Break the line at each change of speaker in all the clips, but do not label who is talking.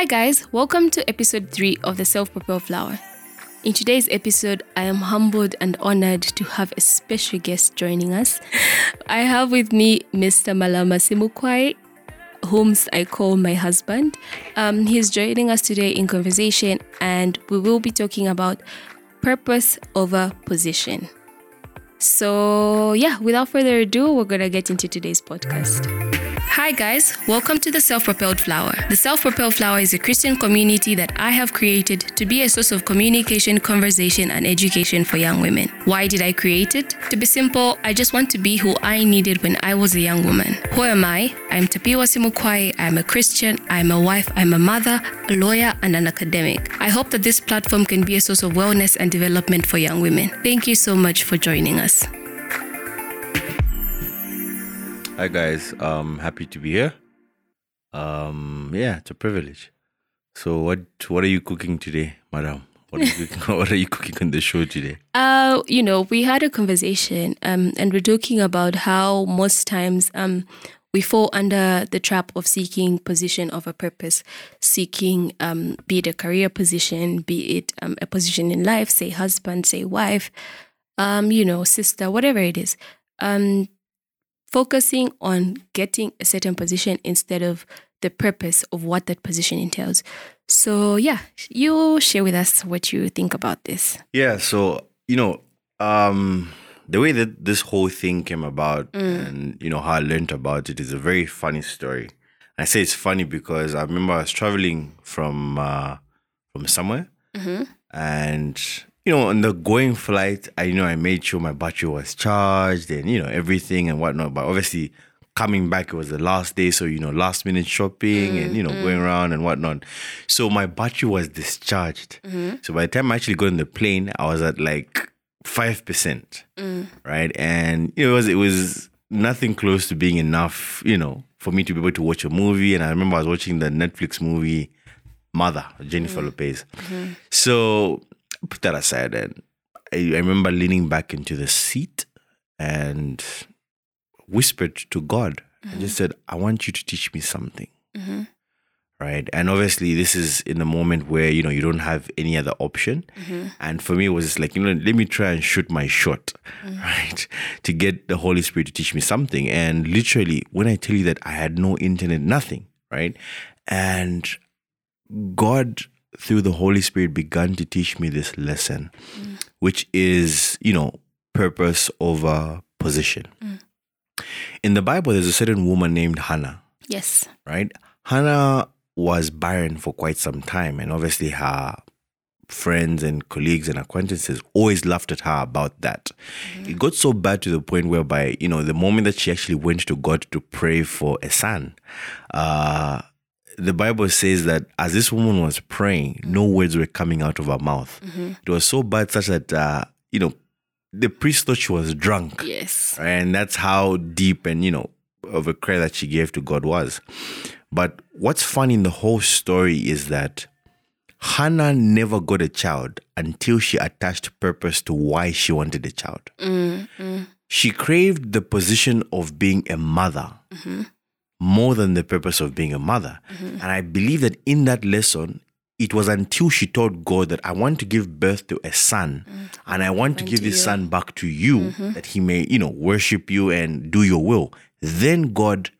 Hi, guys, welcome to episode 3 of the Self Propelled Flower. In today's episode, I am humbled and honored to have a special guest joining us. I have with me Mr. Malama Simukwai, whom I call my husband. Um, he's joining us today in conversation, and we will be talking about purpose over position. So, yeah, without further ado, we're going to get into today's podcast. Hi, guys. Welcome to the Self Propelled Flower. The Self Propelled Flower is a Christian community that I have created to be a source of communication, conversation, and education for young women. Why did I create it? To be simple, I just want to be who I needed when I was a young woman. Who am I? I'm Tapiwa Simukwai. I'm a Christian. I'm a wife. I'm a mother, a lawyer, and an academic. I hope that this platform can be a source of wellness and development for young women. Thank you so much for joining us.
Hi guys, um, happy to be here. Um, yeah, it's a privilege. So, what what are you cooking today, madam? What are you cooking, what are you cooking on the show today?
Uh, you know, we had a conversation, um, and we're talking about how most times, um, we fall under the trap of seeking position of a purpose, seeking, um, be it a career position, be it um, a position in life, say husband, say wife, um, you know, sister, whatever it is. Um, focusing on getting a certain position instead of the purpose of what that position entails. So, yeah, you share with us what you think about this.
Yeah, so you know, um, the way that this whole thing came about, and you know how I learned about it, is a very funny story. I say it's funny because I remember I was traveling from uh, from somewhere, and you know, on the going flight, I you know I made sure my battery was charged and you know everything and whatnot. But obviously, coming back it was the last day, so you know last minute shopping and you know mm, going mm. around and whatnot. So my battery was discharged. Mm-hmm. So by the time I actually got on the plane, I was at like five percent, mm. right? And you know, it was it was nothing close to being enough, you know, for me to be able to watch a movie. And I remember I was watching the Netflix movie Mother, Jennifer Lopez. Mm-hmm. So put that aside and I, I remember leaning back into the seat and whispered to God and just mm-hmm. said, I want you to teach me something. Mm-hmm. Right. And obviously this is in the moment where, you know, you don't have any other option. Mm-hmm. And for me it was just like, you know, let me try and shoot my shot, mm. right? To get the Holy Spirit to teach me something. And literally, when I tell you that I had no internet, nothing, right? And God, through the Holy Spirit, began to teach me this lesson, mm. which is, you know, purpose over position. Mm. In the Bible, there's a certain woman named Hannah,
Yes.
right? Hannah was barren for quite some time, and obviously her friends and colleagues and acquaintances always laughed at her about that. Mm-hmm. It got so bad to the point whereby, you know, the moment that she actually went to God to pray for a son, uh, the Bible says that as this woman was praying, mm. no words were coming out of her mouth. Mm-hmm. It was so bad, such that, uh, you know, the priest thought she was drunk.
Yes.
And that's how deep and, you know, of a prayer that she gave to God was. But what's funny in the whole story is that Hannah never got a child until she attached purpose to why she wanted a child. Mm-hmm. She craved the position of being a mother mm-hmm. More than the purpose of being a mother. And I believe that in that lesson, it was until she told God that I want to give birth to a son and I want to give this son back to you that he may, you know, worship you and do your will. Then God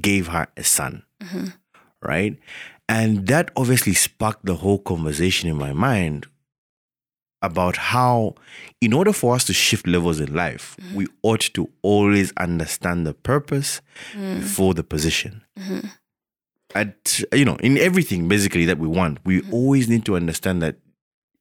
gave her a son. Right? And that obviously sparked the whole conversation in my mind about how, in order for us to shift levels in life, mm-hmm. we ought to always understand the purpose mm. before the position. Mm-hmm. At you know, in everything basically that we want, we mm-hmm. always need to understand that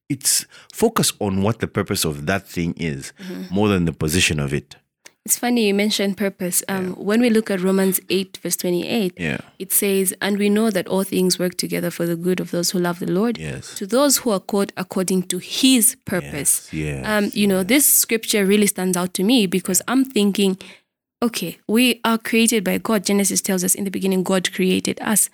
it's focus on what the purpose of that thing is more than the position of it.
It's funny you mentioned purpose. Um, When we look at Romans 8, verse 28,
Yeah.
it says, And we know that all things work together for the good of those who love the Lord,
Yes.
to those who are called according to his purpose.
Yes,
Um, you know, this scripture really stands out to me because I'm thinking, okay, we are created by God. Genesis tells us in the beginning, God created us.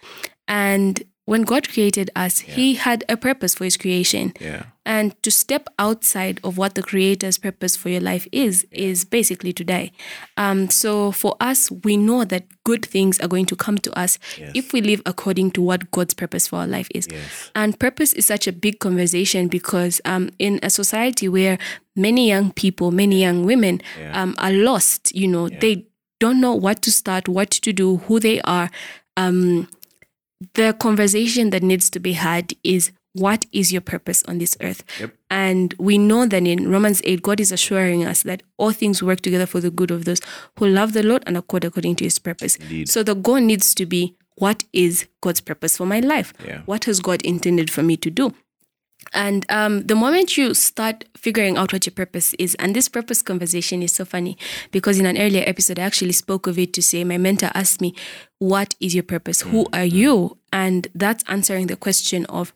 And when God created us, He had a purpose for His creation.
Yeah.
And to step outside of what the Creator's purpose for your life is, is basically to die. Um, so for us, we know that good things are going to come to us
Yes.
if we live according to what God's purpose for our life is.
Yes.
And purpose is such a big conversation because um, in a society where many young people, many young women
Yeah.
um, are lost, you know, they don't know what to start, what to do, who they are. Um, the conversation that needs to be had is what is your purpose on this earth?
Yep.
And we know that in Romans 8, God is assuring us that all things work together for the good of those who love the Lord and accord according to his purpose.
Indeed.
So the goal needs to be what is God's purpose for my life?
Yeah.
What has God intended for me to do? And um, the moment you start figuring out what your purpose is, and this purpose conversation is so funny because in an earlier episode, I actually spoke of it to say, my mentor asked me, What is your purpose? Who
Mm-hmm.
are you? And that's answering the question of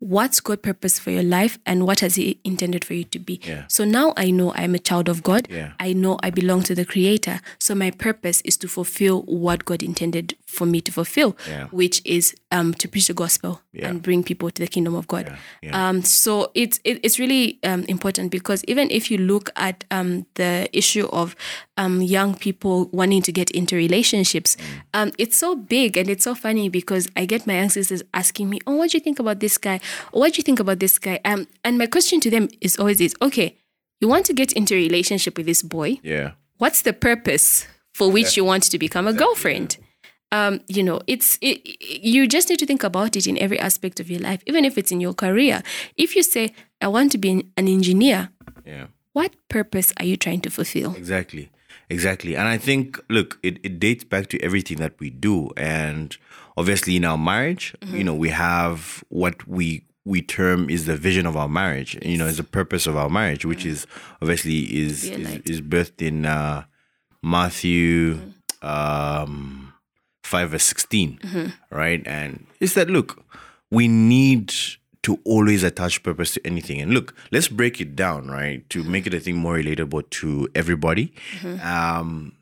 what's God's purpose for your life and what has He intended for you to be.
Yeah.
So now I know I'm a child of God.
Yeah.
I know I belong to the Creator. So my purpose is to fulfill what God intended for me to fulfill,
Yeah.
which is um, to preach the gospel
Yeah.
and bring people to the kingdom of God.
Yeah.
Um, so it's it, it's really um, important because even if you look at um, the issue of um, young people wanting to get into relationships, um, it's so big and it's so funny because I get my ancestors asking me, "Oh, what do you think about this guy? Or what do you think about this guy?" Um, and my question to them is always this: Okay, you want to get into a relationship with this boy?
Yeah.
what's the purpose for which you want to become a girlfriend um, you know it's it, you just need to think about it in every aspect of your life even if it's in your career if you say i want to be an, engineer
Yeah.
what purpose are you trying to fulfill
Exactly. Exactly. And I think, look, it, it dates back to everything that we do. And obviously, in our marriage,
Mm-hmm.
you know, we have what we we term is the vision of our marriage, you know, is the purpose of our marriage, which is obviously is is, is birthed in uh, Matthew um, 5 verse 16, right? And it's that, look, we need to always attach purpose to anything. And look, let's break it down, right? To make it a thing more relatable to everybody. Um,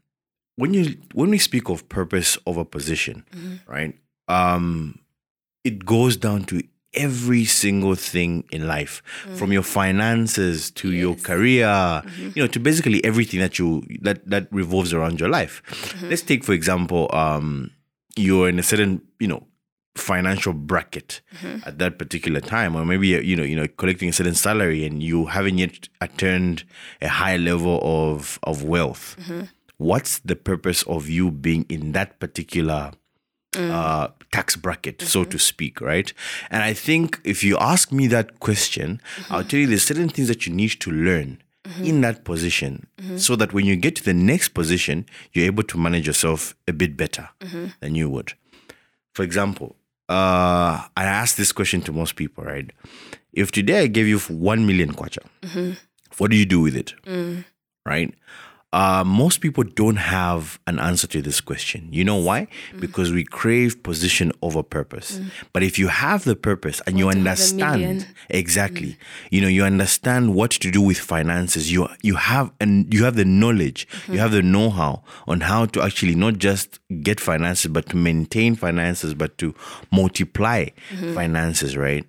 when you when we speak of purpose over position, right? Um, it goes down to every single thing in life, from your finances to your
Yes.
career, mm-hmm. you know, to basically everything that you that that revolves around your life. Mm-hmm. Let's take, for example, um, you're in a certain, you know, financial bracket mm-hmm. at that particular time or maybe you know you know collecting a certain salary and you haven't yet attained a high level of of wealth. What's the purpose of you being in that particular Mm. uh, tax bracket, so mm-hmm. to speak, right? And I think if you ask me that question, mm-hmm. I'll tell you there's certain things that you need to learn mm-hmm. in that position so that when you get to the next position, you're able to manage yourself a bit better than you would. For example, uh, I ask this question to most people, right? If today I gave you 1 million kwacha, what do you do with it? Mm. Right? Uh, most people don't have an answer to this question. You know why? Mm-hmm. Because we crave position over purpose. Mm. But if you have the purpose and you
Want to have a
understand exactly, mm. you know, you understand what to do with finances. You you have and you have the knowledge, you mm-hmm. have the know-how on how to actually not just get finances, but to maintain finances, but to multiply mm-hmm. finances. Right?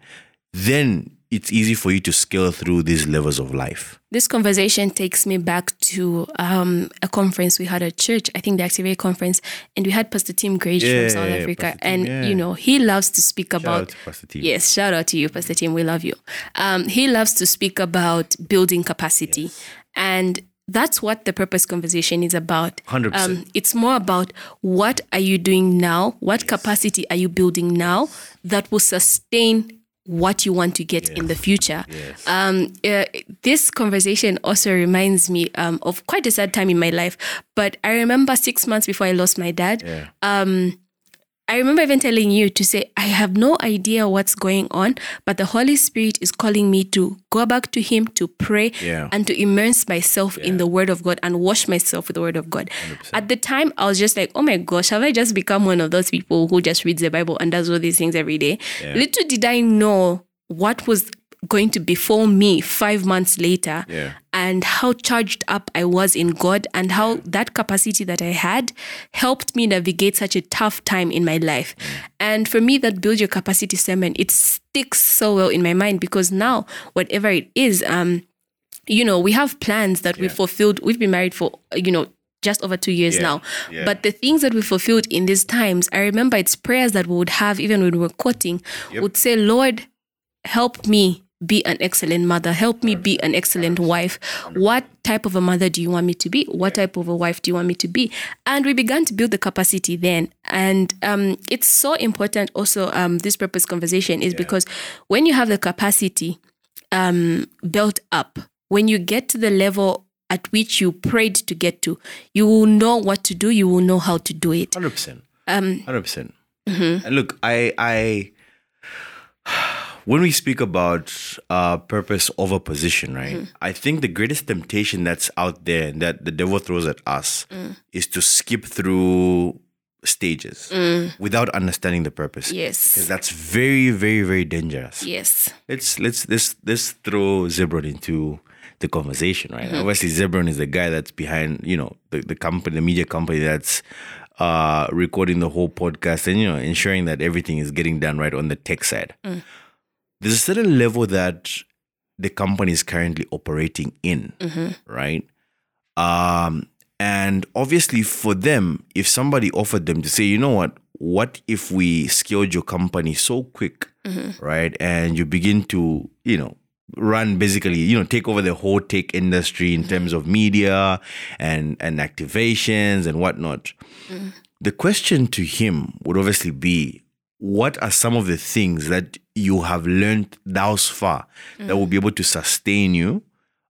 Then it's easy for you to scale through these levels of life.
This conversation takes me back to um, a conference we had at church. I think the Activate conference, and we had Pastor Tim Grage
Yeah,
from South Africa,
Pastor Tim,
and
yeah.
you know he loves to speak
Shout
about.
out to Pastor T.
Yes, shout out to you, Pastor Tim. We love you. Um, he loves to speak about building capacity, and that's what the purpose conversation is about.
100%.
Um, it's more about what are you doing now? What capacity are you building now that will sustain what you want to get in the future?
Yes.
Um, uh, this conversation also reminds me um, of quite a sad time in my life. But I remember six months before I lost my dad.
Yeah.
Um, I remember even telling you to say, I have no idea what's going on, but the Holy Spirit is calling me to go back to Him, to pray,
Yeah.
and to immerse myself in the Word of God and wash myself with the Word of God. At the time, I was just like, oh my gosh, have I just become one of those people who just reads the Bible and does all these things every day? Little did I know what was going to befall me five months later
Yeah.
and how charged up I was in God and how that capacity that I had helped me navigate such a tough time in my life. And for me, that build your capacity sermon, it sticks so well in my mind because now, whatever it is, um, you know, we have plans that we've fulfilled. We've been married for, you know, just over two years
Yeah,
now.
yeah.
But the things that we fulfilled in these times, I remember it's prayers that we would have even when we were courting, would say, Lord, help me be an excellent mother. Help me be an excellent wife. What type of a mother do you want me to be? What type of a wife do you want me to be? And we began to build the capacity then. And um, it's so important also, um, this purpose conversation is because when you have the capacity um, built up, when you get to the level at which you prayed to get to, you will know what to do, you will know how to do it.
Hundred percent.
Um,
Hundred percent. And look, I, I, when we speak about uh, purpose over position, right? Mm-hmm. I think the greatest temptation that's out there that the devil throws at us mm. is to skip through stages mm. without understanding the purpose.
Yes, Because
that's very, very, very dangerous.
Yes.
Let's let's let's let's throw Zebron into the conversation, right? Mm-hmm. Obviously, Zebron is the guy that's behind, you know, the, the company, the media company that's uh recording the whole podcast and you know ensuring that everything is getting done right on the tech side. Mm. There's a certain level that the company is currently operating in, mm-hmm. right? Um, and obviously for them, if somebody offered them to say, you know what, what if we scaled your company so quick, mm-hmm. right? And you begin to, you know, run basically, you know, take over the whole tech industry in mm-hmm. terms of media and and activations and whatnot. The question to him would obviously be, what are some of the things that you have learned thus far that will be able to sustain you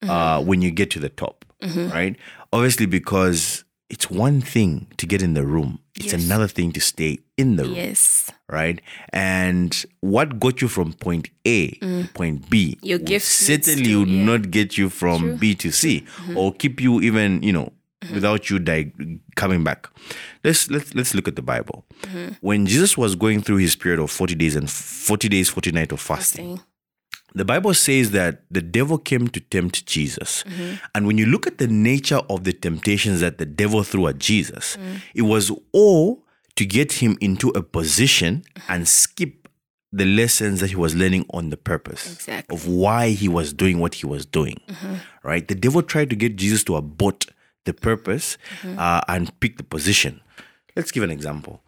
uh, mm-hmm. when you get to the top, mm-hmm. right? Obviously, because it's one thing to get in the room, it's
Yes.
another thing to stay in the room,
Yes.
right? And what got you from point A to mm. point B
Your gift
certainly
to-
would
yeah.
not get you from B to C mm-hmm. or keep you even, you know, Mm-hmm. without you di- coming back. Let's let's let's look at the Bible. Mm-hmm. When Jesus was going through his period of 40 days and 40 days 40 nights of fasting,
Saying,
the Bible says that the devil came to tempt Jesus. Mm-hmm. And when you look at the nature of the temptations that the devil threw at Jesus, mm. it was all to get him into a position and skip the lessons that he was learning on the purpose
Exactly.
of why he was doing what he was doing. Right? The devil tried to get Jesus to abort the purpose uh, and pick the position. Let's give an example.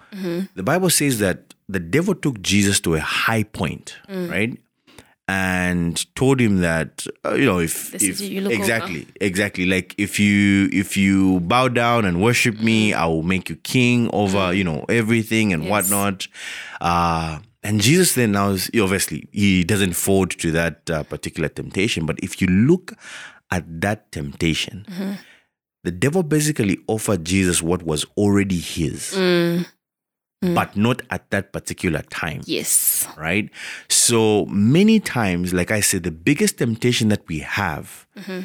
The Bible says that the devil took Jesus to a high point, right? And told him that uh, you know if,
This
if
look over.
exactly exactly like if you if you bow down and worship me, I will make you king over you know everything and
Yes.
whatnot. Uh, and Jesus then now is obviously he doesn't fold to that uh, particular temptation, but if you look at that temptation, the devil basically offered Jesus what was already his, mm. Mm. but not at that particular time.
Yes.
right? So many times, like I said, the biggest temptation that we have mm-hmm.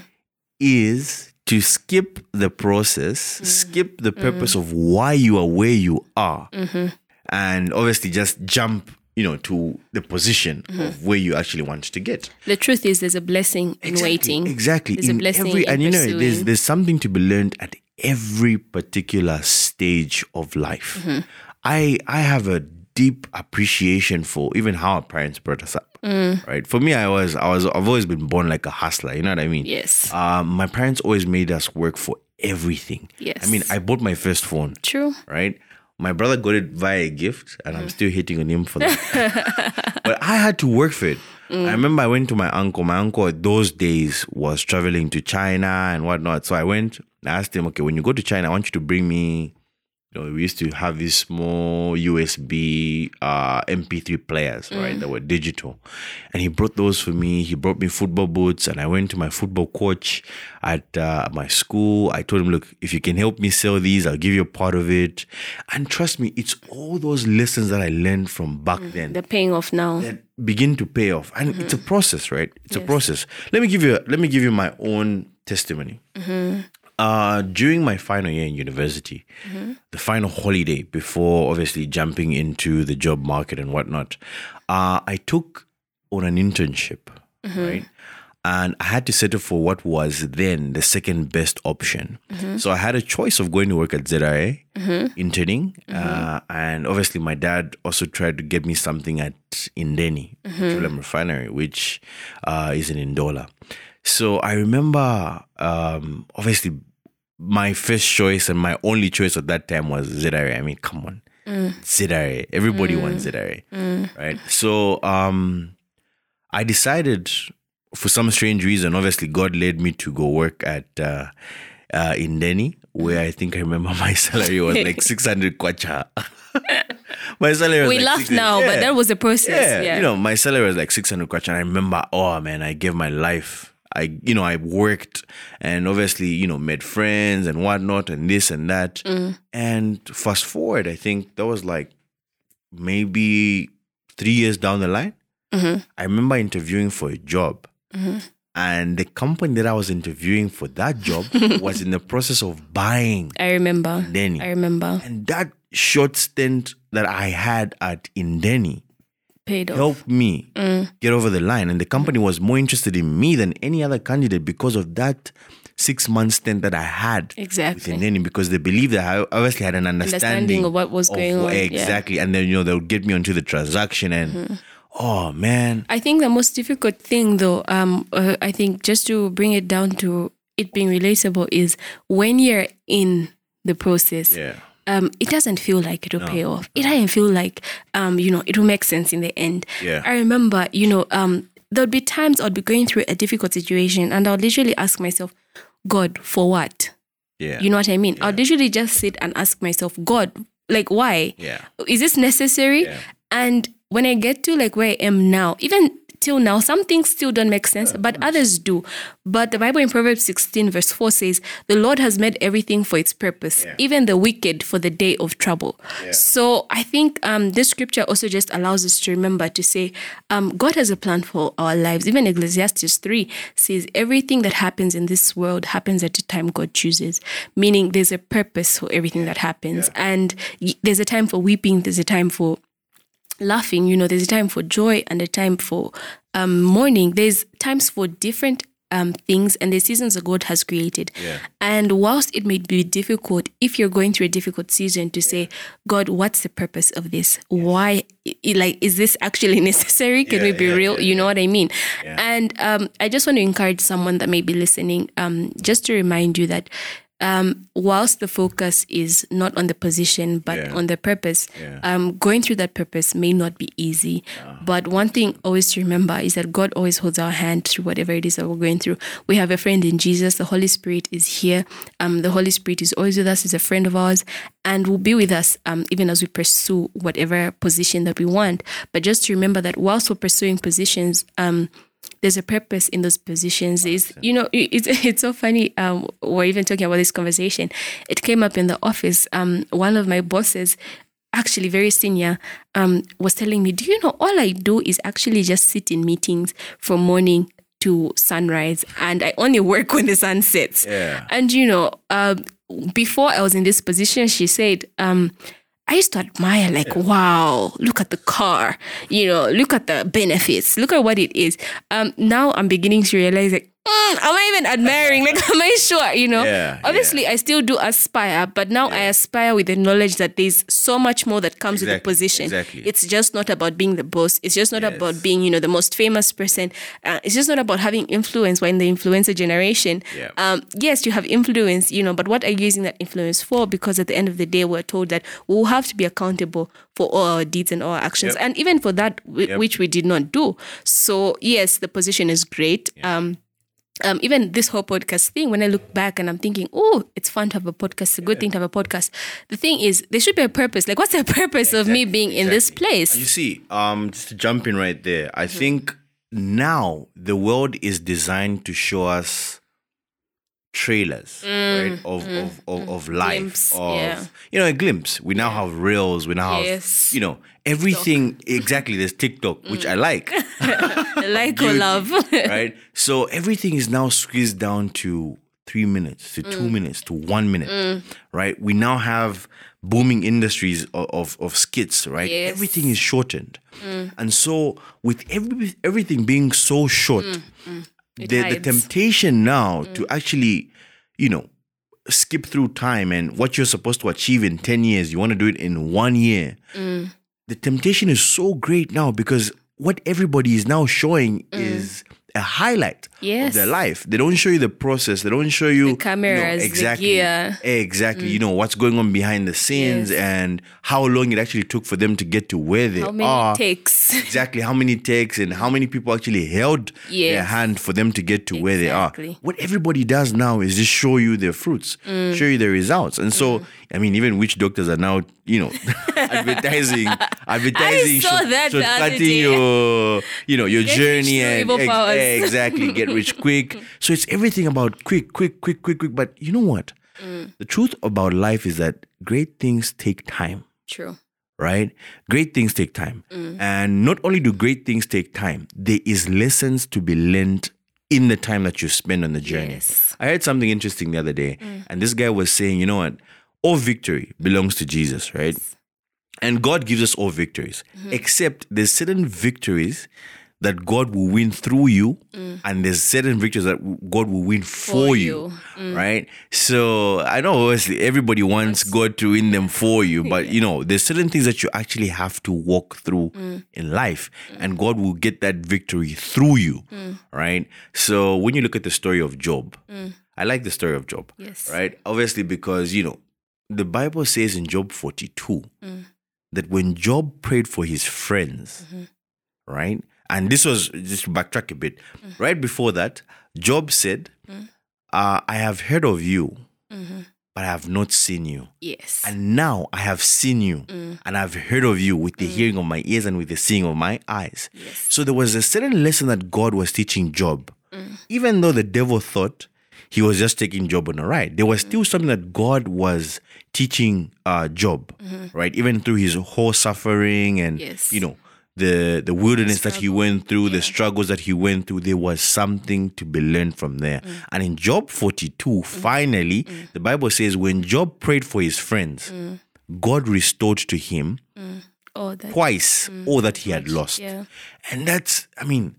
is to skip the process, mm-hmm. skip the purpose mm. of why you are where you are, mm-hmm. and obviously just jump, you know, to the position of where you actually want to get.
The truth is, there's a blessing in waiting.
Exactly.
There's a blessing
every,
in
and you know, there's there's something to be learned at every particular stage of life.
Mm-hmm.
I I have a deep appreciation for even how our parents brought us up.
Mm.
Right. For me, I was I was I've always been born like a hustler. You know what I mean?
Yes.
Um, my parents always made us work for everything.
Yes.
I mean, I bought my first phone
True.
right? My brother got it via a gift, and
Mm.
I'm still hating on him for that. but I had to work for it.
Mm.
I remember I went to my uncle. My uncle those days was traveling to China and whatnot. So I went. I asked him, okay, when you go to China, I want you to bring me. You know, we used to have these small USB uh, MP3 players, right? That were digital, and he brought those for me. He brought me football boots, and I went to my football coach at uh, my school. I told him, "Look, if you can help me sell these, I'll give you a part of it." And trust me, it's all those lessons that I learned from back then
They're paying off now.
that begin to pay off and it's a process right it's a process let me give you let me give you my own testimony uh during my final year in university the final holiday before obviously jumping into the job market and whatnot uh i took on an internship right? And I had to settle for what was then the second best option. So I had a choice of going to work at ZRA, interning, uh, and obviously my dad also tried to get me something at Indeni Petroleum Refinery, which uh, is in Ndola. So I remember, um, obviously, my first choice and my only choice at that time was ZRA. I mean, come on, ZRA. Everybody wants ZRA, right? So um, I decided, for some strange reason, obviously, God led me to go work at uh, uh, Indeni, where I think I remember my salary was like six hundred kwacha. my salary was
We
like
laugh
600
now, but that was a process.
Yeah,
Yeah.
you know, my salary was like 600 kwacha. And I remember, oh man, I gave my life. I, you know, I worked and obviously, you know, made friends and whatnot and this and that. Mm. And fast forward, I think that was like maybe three years down the line. Mm-hmm. I remember interviewing for a job. Mm-hmm. And the company that I was interviewing for that job was in the process of buying
I remember.
Indeni.
I remember.
And that short stint that I had at Indeni
Paid off.
helped me get over the line. And the company was more interested in me than any other candidate because of that six month stint that I had
Exactly.
because they believed that I obviously had an understanding,
Understanding of what was going on, yeah.
Exactly. And then, you know, they would get me onto the transaction and,
Mm-hmm.
oh man.
I think the most difficult thing, though, um, uh, I think just to bring it down to it being relatable is when you're in the process.
Yeah.
Um, it doesn't feel like it'll pay off. It doesn't feel like, um, you know, it will make sense in the end.
Yeah.
I remember, you know, um, there would be times I'd be going through a difficult situation, and I'll literally ask myself, God, for what?
Yeah.
You know what I mean? I'll literally just sit and ask myself, God, like, why?
Yeah.
Is this necessary?
Yeah.
And when I get to like where I am now, even till now, some things still don't make sense, but others do. But the Bible in Proverbs 16, verse 4 says, The Lord has made everything for its purpose,
Yeah.
even the wicked for the day of trouble. So I think um, this scripture also just allows us to remember to say, um, God has a plan for our lives. Even Ecclesiastes 3 says, Everything that happens in this world happens at the time God chooses, meaning there's a purpose for everything that happens. And y- there's a time for weeping, there's a time for laughing you know there's a time for joy and a time for um mourning. There's times for different um things and the seasons that god has created.
Yeah.
and whilst it may be difficult if you're going through a difficult season to say god what's the purpose of this? Why i- i- like is this actually necessary? Can we be
yeah,
real?
yeah,
you know what i mean? And um i just want to encourage someone that may be listening um just to remind you that um, whilst the focus is not on the position but
Yeah.
on the purpose,
Yeah.
um, going through that purpose may not be easy. But one thing always to remember is that God always holds our hand through whatever it is that we're going through. We have a friend in Jesus. The Holy Spirit is here. Um, the Holy Spirit is always with us. Is a friend of ours, and will be with us um, even as we pursue whatever position that we want. But just to remember that whilst we're pursuing positions, um, there's a purpose in those positions. Is you know, it's it's so funny. Um, we're even talking about this conversation. It came up in the office. Um, one of my bosses, actually very senior, um, was telling me, "Do you know all I do is actually just sit in meetings from morning to sunrise, and I only work when the sun sets."
Yeah.
And you know, um, before I was in this position, she said, um, I used to admire, like, wow, look at the car, you know, look at the benefits, look at what it is. Um, now I'm beginning to realize, like, mm, am I even admiring? Like, am I sure? You know,
Yeah,
obviously I still do aspire, but now I aspire with the knowledge that there's so much more that comes with the position.
exactly.
It's just not about being the boss. It's just not
Yes.
about being, you know, the most famous person. Uh, it's just not about having influence. We're in the influencer generation.
Yeah.
Um, yes, you have influence, you know, but what are you using that influence for? Because at the end of the day, we're told that we'll have to be accountable for all our deeds and all our actions,
Yep.
and even for that w-
Yep.
which we did not do. So yes, the position is great. Um, um, even this whole podcast thing, when I look back and I'm thinking, oh, it's fun to have a podcast. It's a good thing to have a podcast. The thing is, there should be a purpose. Like, what's the purpose of me being in this place?
You see, um, just to jump in right there,
Mm-hmm.
I think now the world is designed to show us trailers, right, mm, mm, of, of, of, of life,
Mm, Glimpse,
of
yeah.
you know, a glimpse. We now have reels, we now
Yes.
have you know everything exactly. There's TikTok, which I like,
like or love.
right? So everything is now squeezed down to three minutes to two minutes to one minute, right? We now have booming industries of, of, of skits, right?
Yes.
Everything is shortened. And so, with every, everything being so short, the, the temptation now to mm. actually, you know, skip through time and what you're supposed to achieve in 10 years, you want to do it in one year. Mm. The temptation is so great now because what everybody is now showing mm. is a highlight of their life. They don't show you the process. They don't show you you know,
cameras, the
exactly,
gear.
exactly. You know what's going on behind the scenes
Yes.
and how long it actually took for them to get to where they
How many
are
takes?
exactly how many takes and how many people actually held their hand for them to get to where they are. What everybody does now is just show you their fruits,
Mm.
show you the results. And so, I mean, even witch doctors are now, you know, advertising, advertising,
saw
short-
that the
shortcutting your, you know, your journey and
powers.
exactly get rich quick. So it's everything about quick, quick, quick, quick, quick. But you know what?
Mm.
The truth about life is that great things take time
True.
right? Great things take time.
Mm.
And not only do great things take time, there is lessons to be learned in the time that you spend on the journey.
Yes.
I heard something interesting the other day, and this guy was saying, you know what? All victory belongs to Jesus, right? And God gives us all victories, except there's certain victories that God will win through you, mm. and there's certain victories that God will win for,
For
you,
you. Mm.
right? So I know obviously everybody wants God to win them for you, but you know, there's certain things that you actually have to walk through mm. in life, and God will get that victory through you, right? So when you look at the story of Job, I like the story of Job,
Yes.
right? Obviously, because you know, the Bible says in Job 42 that when Job prayed for his friends, mm-hmm. right? And this was just to backtrack a bit. Right before that, Job said, uh, I have heard of you, but I have not seen you.
Yes.
And now I have seen you, and I've heard of you with the hearing of my ears and with the seeing of my eyes. So there was a certain lesson that God was teaching Job. Even though the devil thought he was just taking Job on a ride, there was still something that God was teaching uh, Job, right? Even through his whole suffering and,
Yes.
you know, the, the wilderness that he went through, the struggles that he went through, there was something to be learned from there. Mm. And in Job 42, mm. finally, mm. the Bible says when Job prayed for his friends, God restored to him
oh, that.
twice all that he had lost.
Yeah.
And that's, I mean,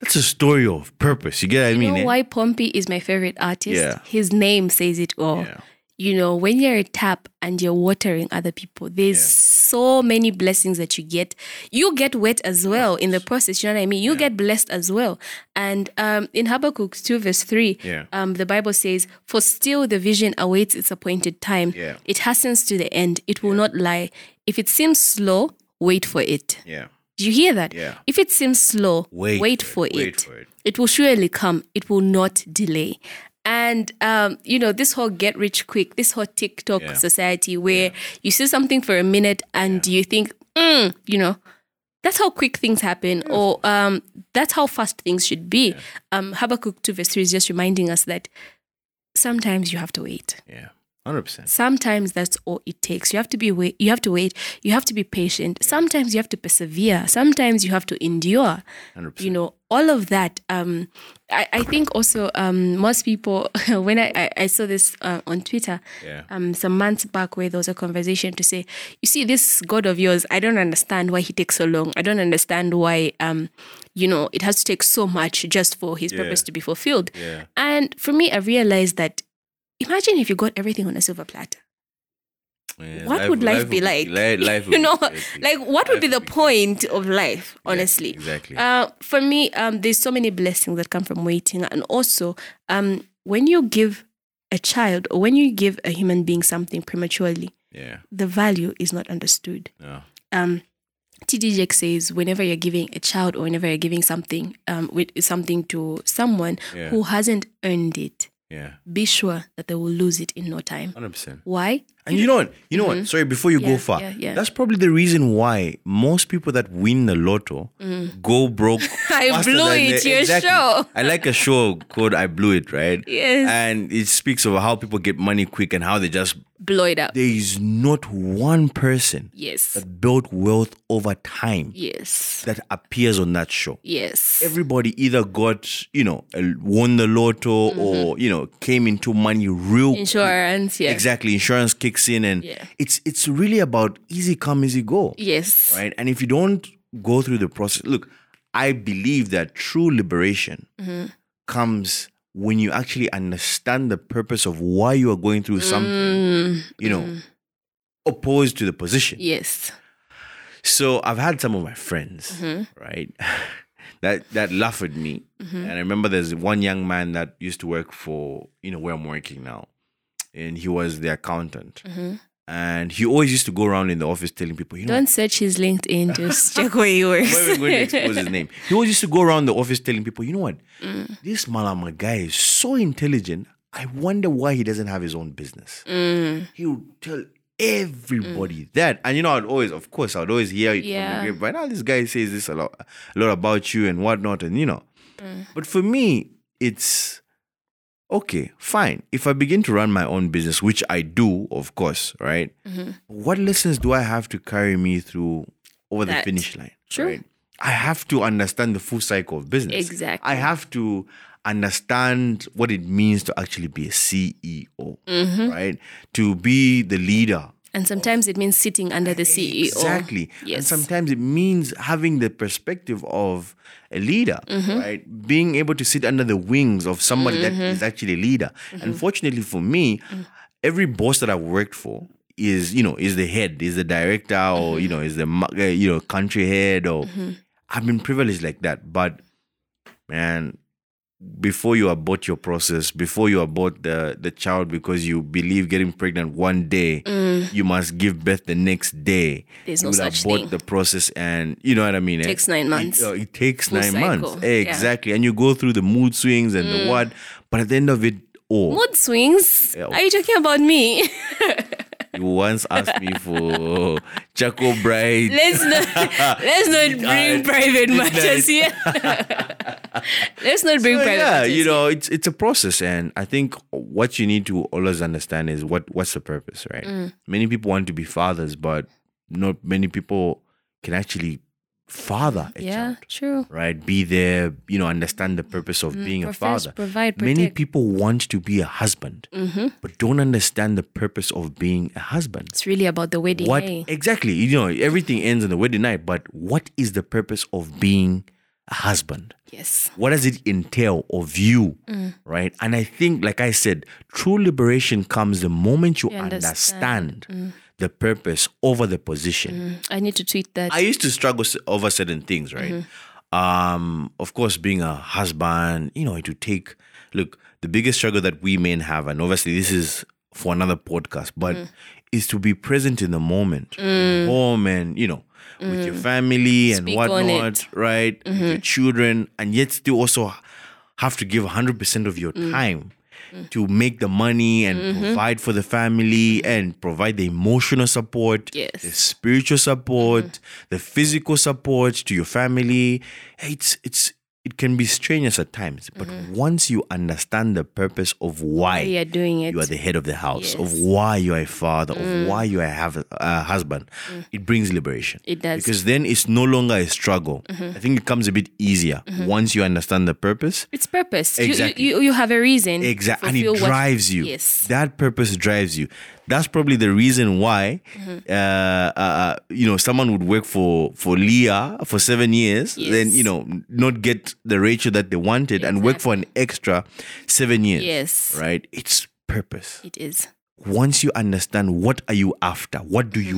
that's a story of purpose. You get what I mean?
know
eh?
why Pompi is my favorite artist?
Yeah.
His name says it all.
Yeah.
You know, when you're a tap and you're watering other people, there's so many blessings that you get. You get wet as well in the process. You know what I mean? You get blessed as well. And um, in Habakkuk 2, verse 3,
Yeah.
um, the Bible says, For still the vision awaits its appointed time.
Yeah.
It hastens to the end. It will not lie. If it seems slow, wait for it.
Yeah.
Do you hear that?
Yeah.
If it seems slow,
Wait
wait,
for
for,
it, wait
it.
for it.
It will surely come. It will not delay. And um, you know, this whole get rich quick, this whole TikTok
Yeah.
society where you see something for a minute and you think, mm, you know, that's how quick things happen, or um, that's how fast things should be. Um, Habakkuk 2 verse 3 is just reminding us that sometimes you have to wait.
Yeah. 100%.
Sometimes that's all it takes. You have to be wait. You have to wait. You have to be patient. Sometimes you have to persevere. Sometimes you have to endure.
100%.
You know, all of that. Um, I, I think also um, most people when I, I, I saw this uh, on Twitter
Yeah.
um, some months back where there was a conversation to say, you see, this God of yours, I don't understand why he takes so long. I don't understand why um, you know, it has to take so much just for his
Yeah.
purpose to be fulfilled.
Yeah.
And for me, I realized that imagine if you got everything on a silver platter.
Yeah,
What would life be like?
li- life
you know,
be
like what would be the point of life,
Yeah,
honestly?
exactly.
Uh, for me, um, there's so many blessings that come from waiting. And also, um, when you give a child or when you give a human being something prematurely,
yeah.
the value is not understood.
Yeah.
Um, TD Jakes says whenever you're giving a child or whenever you're giving something, um, with something to someone
Yeah.
who hasn't earned it,
Yeah.
be sure that they will lose it in no time.
100%.
Why?
And you know what? You know what? Sorry, before you
Mm-hmm. Yeah,
go far,
yeah, yeah.
that's probably the reason why most people that win the lotto go broke.
Mm. I blew it, your show.
I like a show called "I Blew It," right?
Yes.
And it speaks of how people get money quick and how they just.
Blow it up.
There is not one person
Yes.
that built wealth over time
Yes.
that appears on that show.
Yes.
Everybody either got, you know, won the lotto
Mm-hmm.
or, you know, came into money real
Insurance. Yeah.
Exactly. Insurance kicks in and
Yeah.
it's it's really about easy come, easy go.
Yes.
Right. And if you don't go through the process, look, I believe that true liberation
Mm-hmm.
comes when you actually understand the purpose of why you are going through something,
Mm,
you know, opposed to the position.
yes.
So I've had some of my friends,
Mm-hmm.
right, that that laugh at me. And I remember there's one young man that used to work for, you know, where I'm working now. And he was the accountant.
Mm-hmm.
And he always used to go around in the office telling people, you know,
Don't search his LinkedIn. Just check where he works.
why are going to expose his name? He always used to go around the office telling people, you know what?
Mm.
This Malama guy is so intelligent. I wonder why he doesn't have his own business.
Mm.
He would tell everybody that. And you know, I'd always, of course, I'd always hear it
Yeah.
from the grapevine. Now this guy says this a lot, a lot about you and whatnot, and you know.
Mm.
But for me, it's okay, fine. If I begin to run my own business, which I do, of course, right?
Mm-hmm.
What lessons do I have to carry me through over
That.
the finish line?
True.
Right? I have to understand the full cycle of business.
Exactly.
I have to understand what it means to actually be a CEO,
Mm-hmm.
right? To be the leader.
And sometimes it means sitting under the CEO.
Exactly.
Yes.
And sometimes it means having the perspective of a leader,
Mm-hmm.
right? Being able to sit under the wings of somebody that is actually a leader.
Mm-hmm.
Unfortunately for me,
Mm.
every boss that I've worked for is, you know, is the head, is the director, or
Mm-hmm.
you know, is the uh, you know country head, or I've been privileged like that. But man, before you abort your process, before you abort the the child because you believe getting pregnant one day, you must give birth the next day.
Mm. There's
you
no such
abort
thing.
the process, and you know what I mean. eh?
Takes nine months.
It, uh, it takes
Full
nine
cycle.
months
Yeah. Mm.
exactly, and you go through the mood swings and the what. But at the end of it all,
Mood swings?
Yeah.
Are you talking about me?
you once asked me for Chaco Bride.
let's not let's not bring private matters here. let's not bring
So,
private
yeah, you know, it's it's a process, and I think what you need to always understand is what what's the purpose, right?
Mm.
Many people want to be fathers, but not many people can actually father a
Yeah,
child,
true.
right? Be there, you know, understand the purpose of being a
Mm,
father.
provide,
Many people want to be a husband,
Mm-hmm.
but don't understand the purpose of being a husband.
It's really about the wedding.
What
hey?
exactly? You know, everything ends on the wedding night, but what is the purpose of being a husband?
Yes.
what does it entail of you
Mm.
right and i think like i said true liberation comes the moment you
You understand.
understand, the purpose over the position.
Mm, I need to tweet that.
i used to struggle over certain things right? Mm-hmm. Um of course being a husband you know to take look the biggest struggle that we men have and obviously this is for another podcast but mm. is to be present in the moment. Mm. Home and you know with your mm. family and
Speak
whatnot right? With your mm-hmm. children and yet still also have to give 100% of your
Mm.
to make the money and
Mm-hmm.
provide for the family and provide the emotional support
Yes.
the spiritual support the physical support to your family it's it's it can be strenuous at times but mm-hmm. once you understand the purpose of why
you are doing it.
you are the head of the house, of why you are a father, of mm. why you are have a, a husband, mm. it brings liberation.
It does.
Because then it's no longer a struggle. Mm-hmm. I think it comes a bit easier mm-hmm. once you understand the purpose.
it's purpose. You-
Exactly.
You, you, you have a reason.
Exactly. And it
fulfill what-
drives you.
Yes.
That purpose drives you. That's probably the reason why,
Mm-hmm.
uh, uh, you know, someone would work for for Leah for seven years, then you know, not get the ratio that they wanted, and work for an extra seven years.
Yes.
Right. It's purpose.
It is.
once you understand what are you after what do you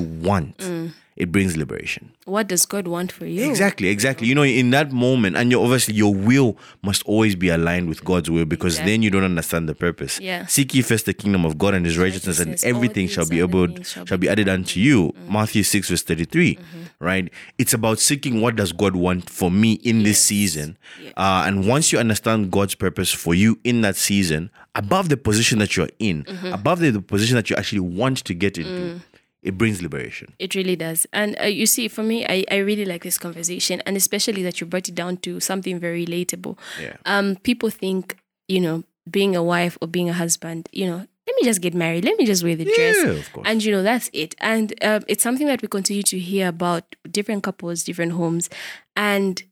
Mm.
It brings liberation.
What does God want for you?
Exactly, exactly. You know, in that moment, and you obviously your will must always be aligned with God's will because then you don't understand the purpose.
Yeah.
Seek ye first the kingdom of God and His righteousness, and everything shall be able
shall
shall
be
added unto you. Mm-hmm. Matthew six verse thirty mm-hmm. right? It's about seeking what does God want for me in this season, uh, and once you understand God's purpose for you in that season, above the position that you're in, mm-hmm. above the, the position that you actually want to get into, mm. It brings liberation.
It really does. And uh, you see, for me, I, I really like this conversation, and especially that you brought it down to something very relatable.
Yeah.
Um, people think, you know, being a wife or being a husband, you know, let me just get married, let me just wear the dress.
Yeah, of course.
And, you know, that's it. And um, it's something that we continue to hear about different couples, different homes. And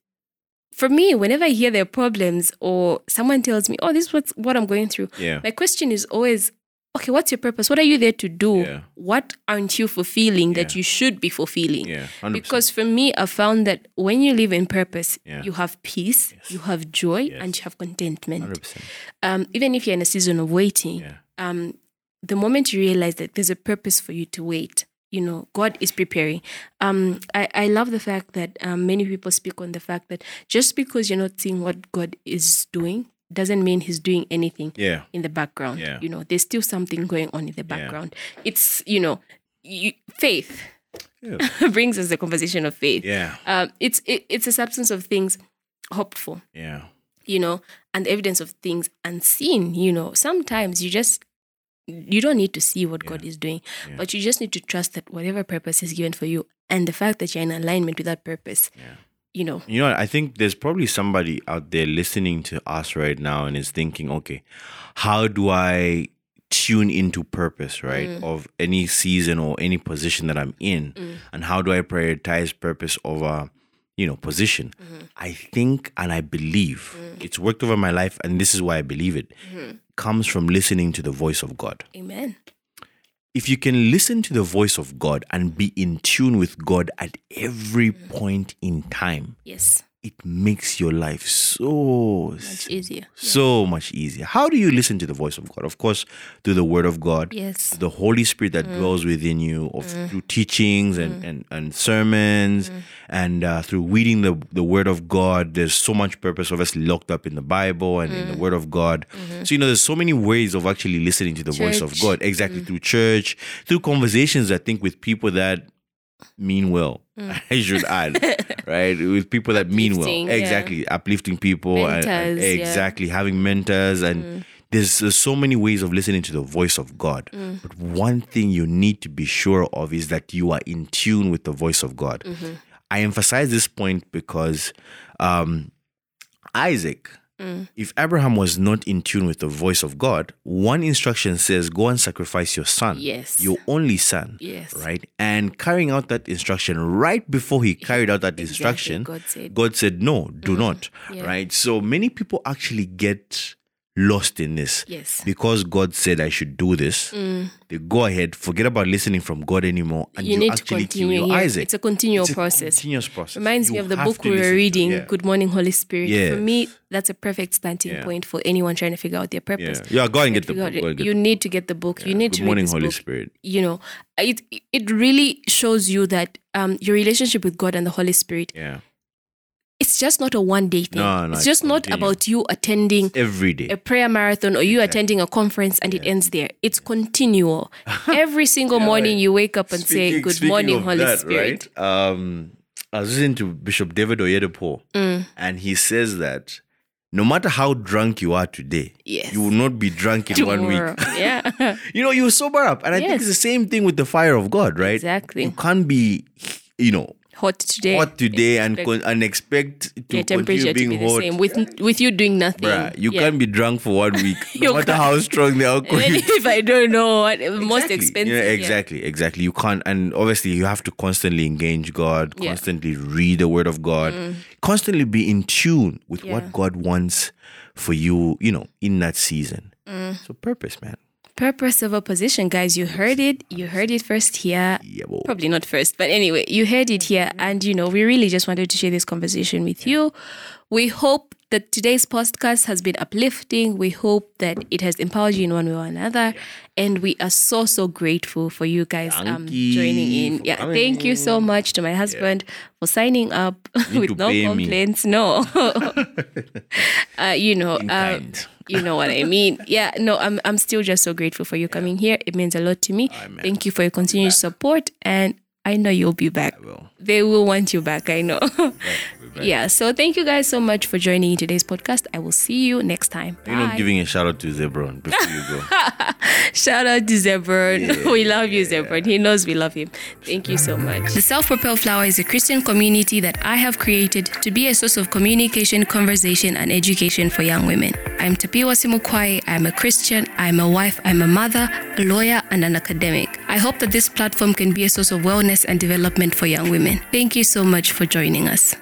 for me, whenever I hear their problems or someone tells me, oh, this is what's, what I'm going through,
Yeah.
my question is always, okay, what's your purpose? What are you there to do?
Yeah.
What aren't you fulfilling that you should be fulfilling?
Yeah, 100%.
Because for me, I found that when you live in purpose,
Yeah.
you have peace, you have joy,
Yes.
and you have contentment.
100%.
Um, even if you're in a season of waiting,
Yeah.
um, the moment you realize that there's a purpose for you to wait, you know, God is preparing. Um, I, I love the fact that um, many people speak on the fact that just because you're not seeing what God is doing doesn't mean He's doing anything
Yeah.
in the background.
Yeah.
You know, there's still something going on in the background. It's, you know, you, faith
Yeah.
brings us the conversation of faith.
Yeah.
Um, it's it, it's a substance of things hoped for,
Yeah.
you know, and evidence of things unseen. You know, sometimes you just you don't need to see what God is doing,
Yeah.
but you just need to trust that whatever purpose is given for you, and the fact that you're in alignment with that purpose,
Yeah.
You know,
You know. I think there's probably somebody out there listening to us right now and is thinking, okay, how do I tune into purpose, right? Mm. Of any season or any position that I'm in? Mm. And how do I prioritize purpose over, you know, position? Mm-hmm. I think and I believe mm. it's worked over my life, and this is why I believe it, mm-hmm. comes from listening to the voice of God
Amen.
If you can listen to the voice of God and be in tune with God at every point in time,
Yes,
it makes your life so
much easier.
so much easier. How do you listen to the voice of God? Of course, through the Word of God,
Yes.
the Holy Spirit that mm. dwells within you, of mm. through teachings and, mm. and, and sermons, and uh, through reading the, the Word of God. There's so much purpose, obviously, locked up in the Bible and in the Word of God. Mm-hmm. So, you know, there's so many ways of actually listening to the voice of God. Exactly, through church, through conversations, I think, with people that mean well. Mm. I should add, right? With people that mean well.
Yeah.
Exactly. Uplifting people. and- and
Mentors, yeah.
exactly. Having mentors. And mm. there's, there's so many ways of listening to the voice of God. Mm. But one thing you need to be sure of is that you are in tune with the voice of God. Mm-hmm. I emphasize this point because um, Isaac, Mm. if Abraham was not in tune with the voice of God, one instruction says, Go and sacrifice your son,
Yes.
your only son.
Yes.
Right? And carrying out that instruction, right before he carried out that
Exactly,
instruction,
God said.
God said, No, do mm-hmm. not.
Yeah.
Right? So many people actually get lost in this.
Yes.
Because God said I should do this, they go ahead, forget about listening from God anymore, and you,
you need to
actually kill
continue.
your
Yeah.
Isaac.
It's a continual
It's a
process.
continuous process.
Reminds me of the book we were reading,
yeah.
Good Morning, Holy Spirit. For me, that's a perfect starting
Yeah.
point for anyone trying to figure out their purpose.
Yeah, yeah. Go and get the book.
out-
Go and get
you
the
need to get the book. You need
Good
to
morning,
read this
Holy
book.
Spirit.
You know, it it really shows you that um, your relationship with God and the Holy Spirit.
Yeah,
It's just not a one day thing.
No, no,
it's just not about you attending
every day.
a prayer marathon or you attending a conference and it ends there. It's continual. Every single morning you wake up and say, Good morning, Holy
that,
Spirit.
Right? Um, I was listening to Bishop David Oyedepo,
Mm.
and he says that no matter how drunk you are today,
Yes.
you will not be drunk in one week.
Yeah.
you know, you sober up. And I think it's the same thing with the fire of God, right?
Exactly.
You can't be, you know,
Hot today.
hot today and,
Expect
con- and expect to
temperature
continue
to
being
be the
hot.
same with with you doing nothing.
Bruh, you
Yeah.
can't be drunk for one week,
You
no matter
can't.
how strong the alcohol is.
if I don't know what most expensive.
Yeah,
yeah.
exactly, exactly. You can't, and obviously, you have to constantly engage God,
Yeah. Mm.
constantly read the Word of God, constantly be in tune with
Yeah.
what God wants for you, you know, in that season.
Mm.
So, purpose, man.
Purpose of a position, guys. You heard it. You heard it first here.
Yeah, well,
Probably not first, but anyway, you heard it here. And, you know, we really just wanted to share this conversation with you. We hope that today's podcast has been uplifting. We hope that it has empowered you in one way or another. And we are so, so grateful for you guys um, joining in. Yeah,
coming.
thank you so much to my husband for signing up with no
pay me.
complaints. No. uh, you know, uh, you know what I mean. Yeah, no, I'm I'm still just so grateful for you coming here. It means a lot to me.
Amen.
Thank you for your continued support and I know you'll be back.
will.
They will want you back, I know. yeah, so thank you guys so much for joining in today's podcast. I will see you next time.
You're not giving a shout out to Zebron before you go.
Shout out to Zebron. we love you, Zebron. He knows we love him. Thank you so much. The Self Propel Flower is a Christian community that I have created to be a source of communication, conversation, and education for young women. I'm Tapiwa Simukwai. I'm a Christian. I'm a wife. I'm a mother, a lawyer, and an academic. I hope that this platform can be a source of wellness and development for young women. Thank you so much for joining us.